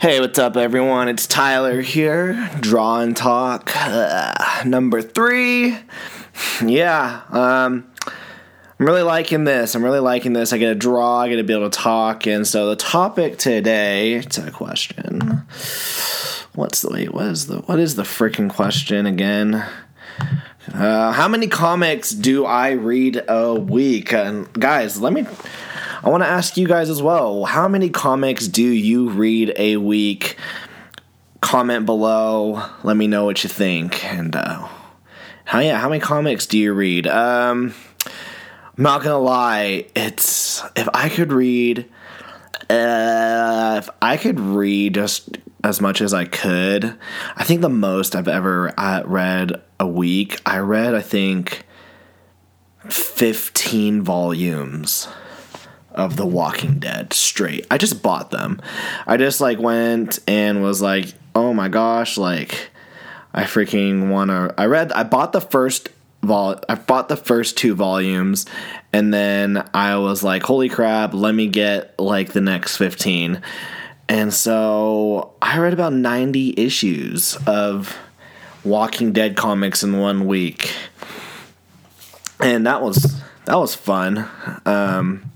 Hey, what's up, everyone? It's Tyler here. Draw and talk uh, number three. Yeah, um, I'm really liking this. I'm really liking this. I get to draw. I get to be able to talk. And so the topic today. It's a question. What's the wait? What is the what is the freaking question again? Uh, how many comics do I read a week? And guys, let me I want to ask you guys as well how many comics do you read a week? Comment below. Let me know what you think. And, uh, how, yeah, how many comics do you read? Um, I'm not gonna lie, it's, if I could read, uh, if I could read just as much as I could, I think the most I've ever uh, read a week, I read, I think, 15 volumes of The Walking Dead straight. I just bought them. I just like went and was like, "Oh my gosh, like I freaking want to I read I bought the first vol I bought the first two volumes and then I was like, "Holy crap, let me get like the next 15." And so I read about 90 issues of Walking Dead comics in one week. And that was that was fun. Um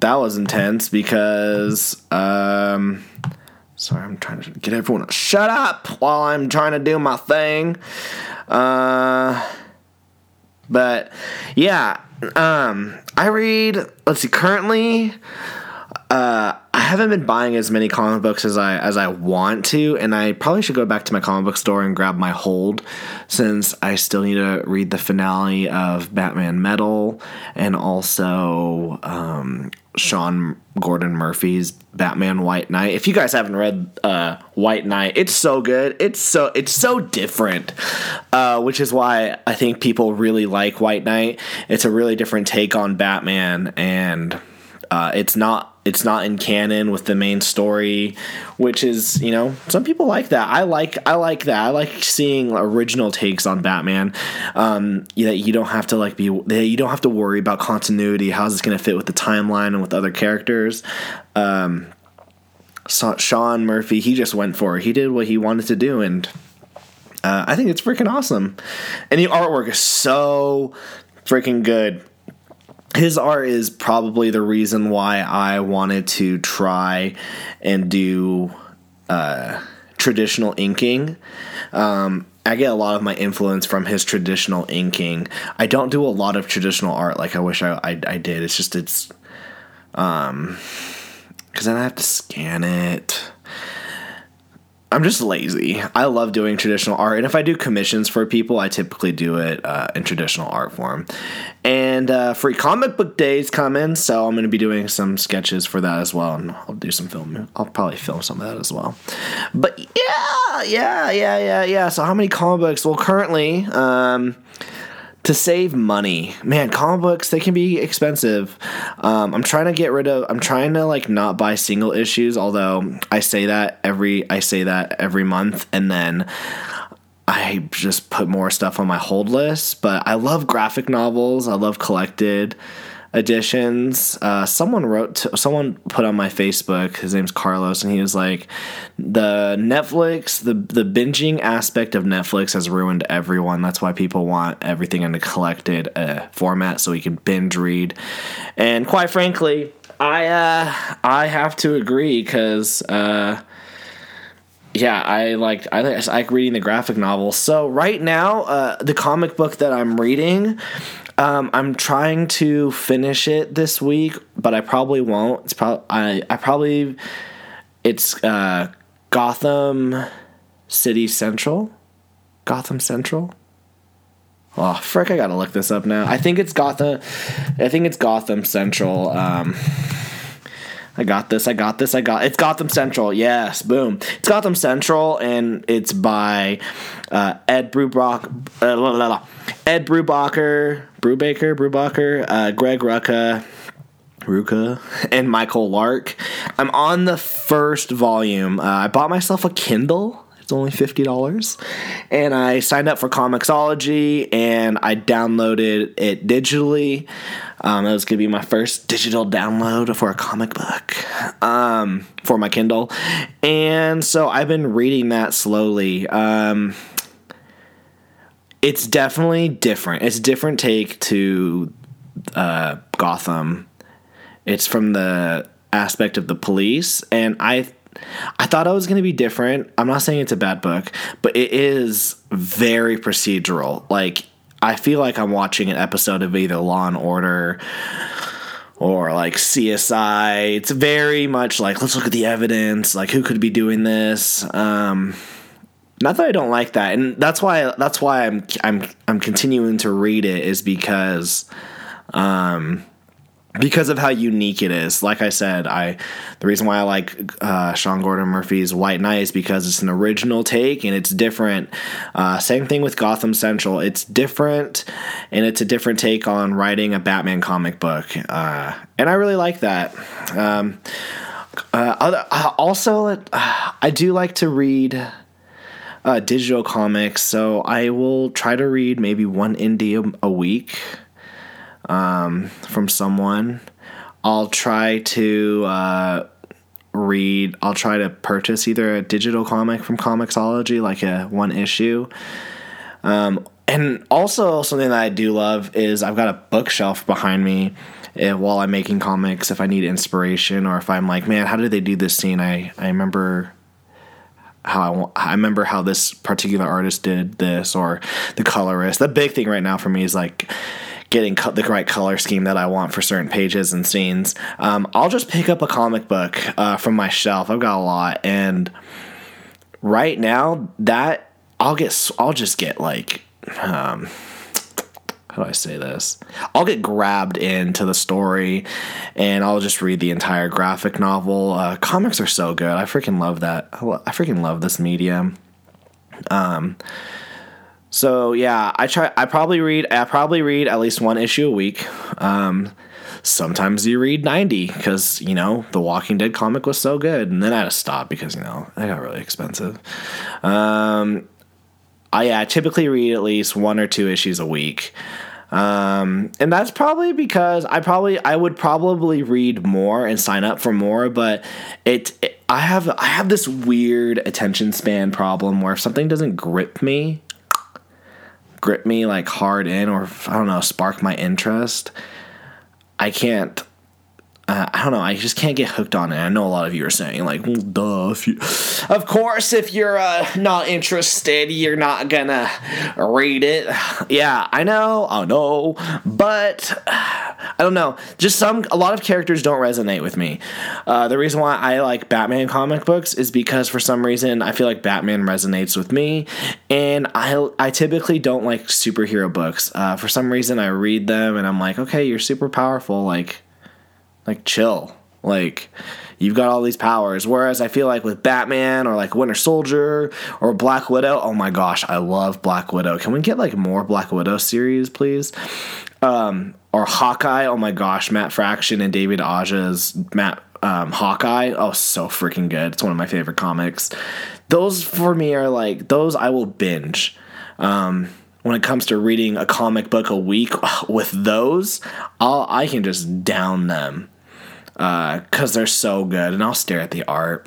that was intense because um sorry i'm trying to get everyone to shut up while i'm trying to do my thing. Uh but yeah um i read let's see currently uh haven't been buying as many comic books as I as I want to, and I probably should go back to my comic book store and grab my hold, since I still need to read the finale of Batman Metal and also um, Sean Gordon Murphy's Batman White Knight. If you guys haven't read uh, White Knight, it's so good. It's so it's so different, uh, which is why I think people really like White Knight. It's a really different take on Batman, and uh, it's not it's not in canon with the main story, which is you know some people like that. I like I like that. I like seeing original takes on Batman. Um, you, know you don't have to like be you don't have to worry about continuity. How's this going to fit with the timeline and with other characters? Um, Sean Murphy, he just went for it. He did what he wanted to do, and uh, I think it's freaking awesome. And the artwork is so freaking good his art is probably the reason why I wanted to try and do uh, traditional inking. Um, I get a lot of my influence from his traditional inking. I don't do a lot of traditional art like I wish I, I, I did. It's just, it's, um, because then I have to scan it. I'm just lazy. I love doing traditional art, and if I do commissions for people, I typically do it uh, in traditional art form. And uh, free comic book days coming, so I'm going to be doing some sketches for that as well, and I'll do some film. I'll probably film some of that as well. But yeah, yeah, yeah, yeah, yeah. So how many comic books? Well, currently. Um, to save money. Man comic books they can be expensive. Um, i'm trying to get rid of i'm trying to like not buy single issues although i say that every i say that every month and then i just put more stuff on my hold list but i love graphic novels. I love collected editions. Uh, someone wrote, to, someone put on my Facebook. His name's Carlos, and he was like, "The Netflix, the the binging aspect of Netflix has ruined everyone. That's why people want everything in a collected uh, format so we can binge read." And quite frankly, I uh, I have to agree because. Uh, yeah, I like I like reading the graphic novel. So right now, uh, the comic book that I'm reading, um, I'm trying to finish it this week, but I probably won't. It's probably I I probably it's uh, Gotham City Central, Gotham Central. Oh frick! I gotta look this up now. I think it's Gotham. I think it's Gotham Central. Um, I got this. I got this. I got it's Gotham Central. Yes, boom. It's Gotham Central, and it's by uh, Ed Brubach, uh, Ed Brubaker, Brubaker, Brubaker, uh, Greg Rucka. Ruka and Michael Lark. I'm on the first volume. Uh, I bought myself a Kindle. It's only $50. And I signed up for Comixology and I downloaded it digitally. Um, it was gonna be my first digital download for a comic book um, for my Kindle, and so I've been reading that slowly. Um, it's definitely different. It's a different take to uh, Gotham. It's from the aspect of the police, and I I thought it was going to be different. I'm not saying it's a bad book, but it is very procedural. Like I feel like I'm watching an episode of either Law and Order or like CSI. It's very much like let's look at the evidence, like who could be doing this. Um not that I don't like that, and that's why that's why I'm I'm I'm continuing to read it is because um because of how unique it is. Like I said, I the reason why I like uh, Sean Gordon Murphy's White Knight is because it's an original take and it's different. Uh, same thing with Gotham Central. It's different and it's a different take on writing a Batman comic book, uh, and I really like that. Um, uh, other, uh, also, I do like to read. Uh, digital comics, so I will try to read maybe one indie a week um, from someone. I'll try to uh, read. I'll try to purchase either a digital comic from Comixology, like a one issue. Um, and also something that I do love is I've got a bookshelf behind me uh, while I'm making comics. If I need inspiration or if I'm like, man, how did they do this scene? I I remember how I, I remember how this particular artist did this or the colorist. The big thing right now for me is like getting co- the right color scheme that I want for certain pages and scenes, um, I'll just pick up a comic book uh, from my shelf. I've got a lot, and right now that I'll get, I'll just get like, um, how do I say this? I'll get grabbed into the story, and I'll just read the entire graphic novel. Uh, comics are so good. I freaking love that. I, freaking love this medium. Um, so yeah, I try. I probably read. I probably read at least one issue a week. Um, sometimes you read ninety because you know the Walking Dead comic was so good, and then I had to stop because you know they got really expensive. Um, I yeah, I typically read at least one or two issues a week. Um, and that's probably because I probably I would probably read more and sign up for more, but it, it I have I have this weird attention span problem where if something doesn't grip me, grip me like hard in or I don't know, spark my interest, I can't uh, I don't know. I just can't get hooked on it. I know a lot of you are saying like, well, duh. If you, of course, if you're uh, not interested, you're not gonna read it. Yeah, I know. I know, but I don't know. Just some. A lot of characters don't resonate with me. Uh, the reason why I like Batman comic books is because for some reason I feel like Batman resonates with me, and I I typically don't like superhero books. Uh, for some reason, I read them and I'm like, okay, you're super powerful. Like like, chill. Like, you've got all these powers. Whereas I feel like with Batman or like Winter Soldier or Black Widow, oh my gosh, I love Black Widow. Can we get like more Black Widow series, please? Um, or Hawkeye, oh my gosh, Matt Fraction and David Aja's Matt um, Hawkeye, oh so freaking good. It's one of my favorite comics. Those for me are like those I will binge. Um, when it comes to reading a comic book a week with those, I'll, I can just down them because uh, they're so good, and I'll stare at the art.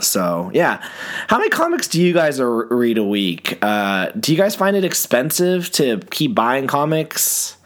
So yeah, how many comics do you guys read a week? Uh, do you guys find it expensive to keep buying comics?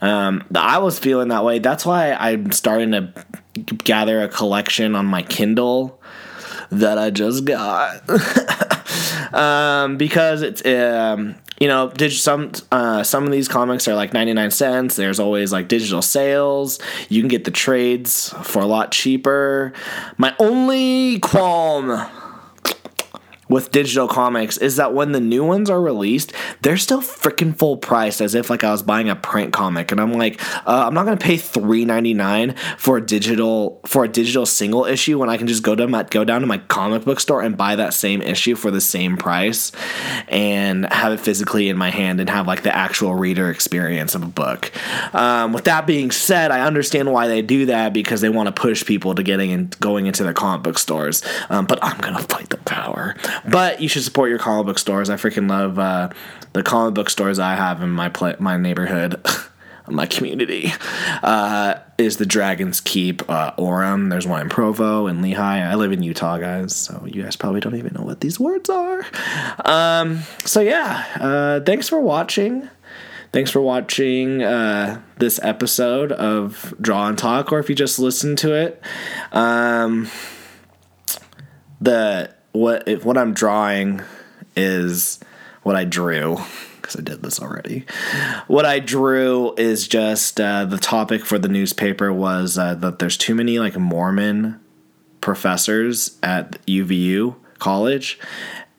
Um, I was feeling that way. That's why I'm starting to gather a collection on my Kindle that I just got. um, because it's um, you know, some uh, some of these comics are like 99 cents. There's always like digital sales. You can get the trades for a lot cheaper. My only qualm with digital comics is that when the new ones are released, they're still freaking full price as if like I was buying a print comic, and I'm like, uh, I'm not gonna pay three ninety nine for a digital for a digital single issue when I can just go to my go down to my comic book store and buy that same issue for the same price and have it physically in my hand and have like the actual reader experience of a book. Um, with that being said, I understand why they do that because they want to push people to getting and going into their comic book stores. Um, but I'm gonna fight the power. But you should support your comic book stores. I freaking love uh, the comic book stores I have in my my neighborhood. my community uh, is the Dragon's Keep uh, Orem. There's one in Provo and Lehi. I live in Utah, guys, so you guys probably don't even know what these words are. Um, so yeah, uh, thanks for watching. Thanks for watching uh, this episode of Draw and Talk, or if you just listen to it. Um, the what if what I'm drawing is what I drew because I did this already. What I drew is just uh, the topic for the newspaper was uh, that there's too many like Mormon professors at UVU college,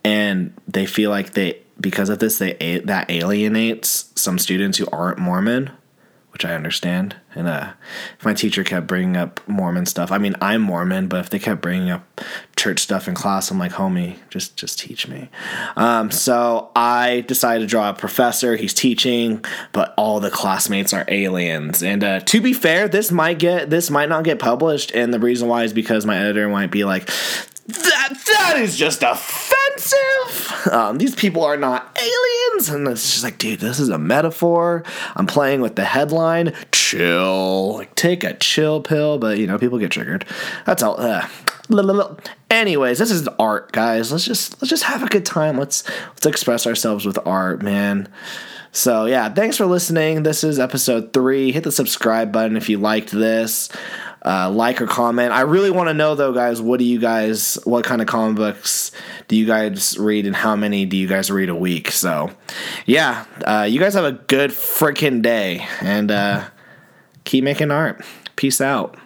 and they feel like they because of this they that alienates some students who aren't Mormon which I understand. And uh, if my teacher kept bringing up Mormon stuff, I mean, I'm Mormon, but if they kept bringing up church stuff in class, I'm like, homie, just just teach me. Um, so I decided to draw a professor. He's teaching, but all the classmates are aliens. And uh, to be fair, this might get this might not get published, and the reason why is because my editor might be like, that that is just offensive. Um, these people are not aliens, and it's just like, dude, this is a metaphor. I'm playing with the headline. Chill, like take a chill pill, but you know, people get triggered. That's all. Uh, Anyways, this is art, guys. Let's just let's just have a good time. Let's let's express ourselves with art, man. So yeah, thanks for listening. This is episode three. Hit the subscribe button if you liked this uh, like or comment. I really want to know though, guys. What do you guys? What kind of comic books do you guys read, and how many do you guys read a week? So, yeah, uh, you guys have a good freaking day, and uh, keep making art. Peace out.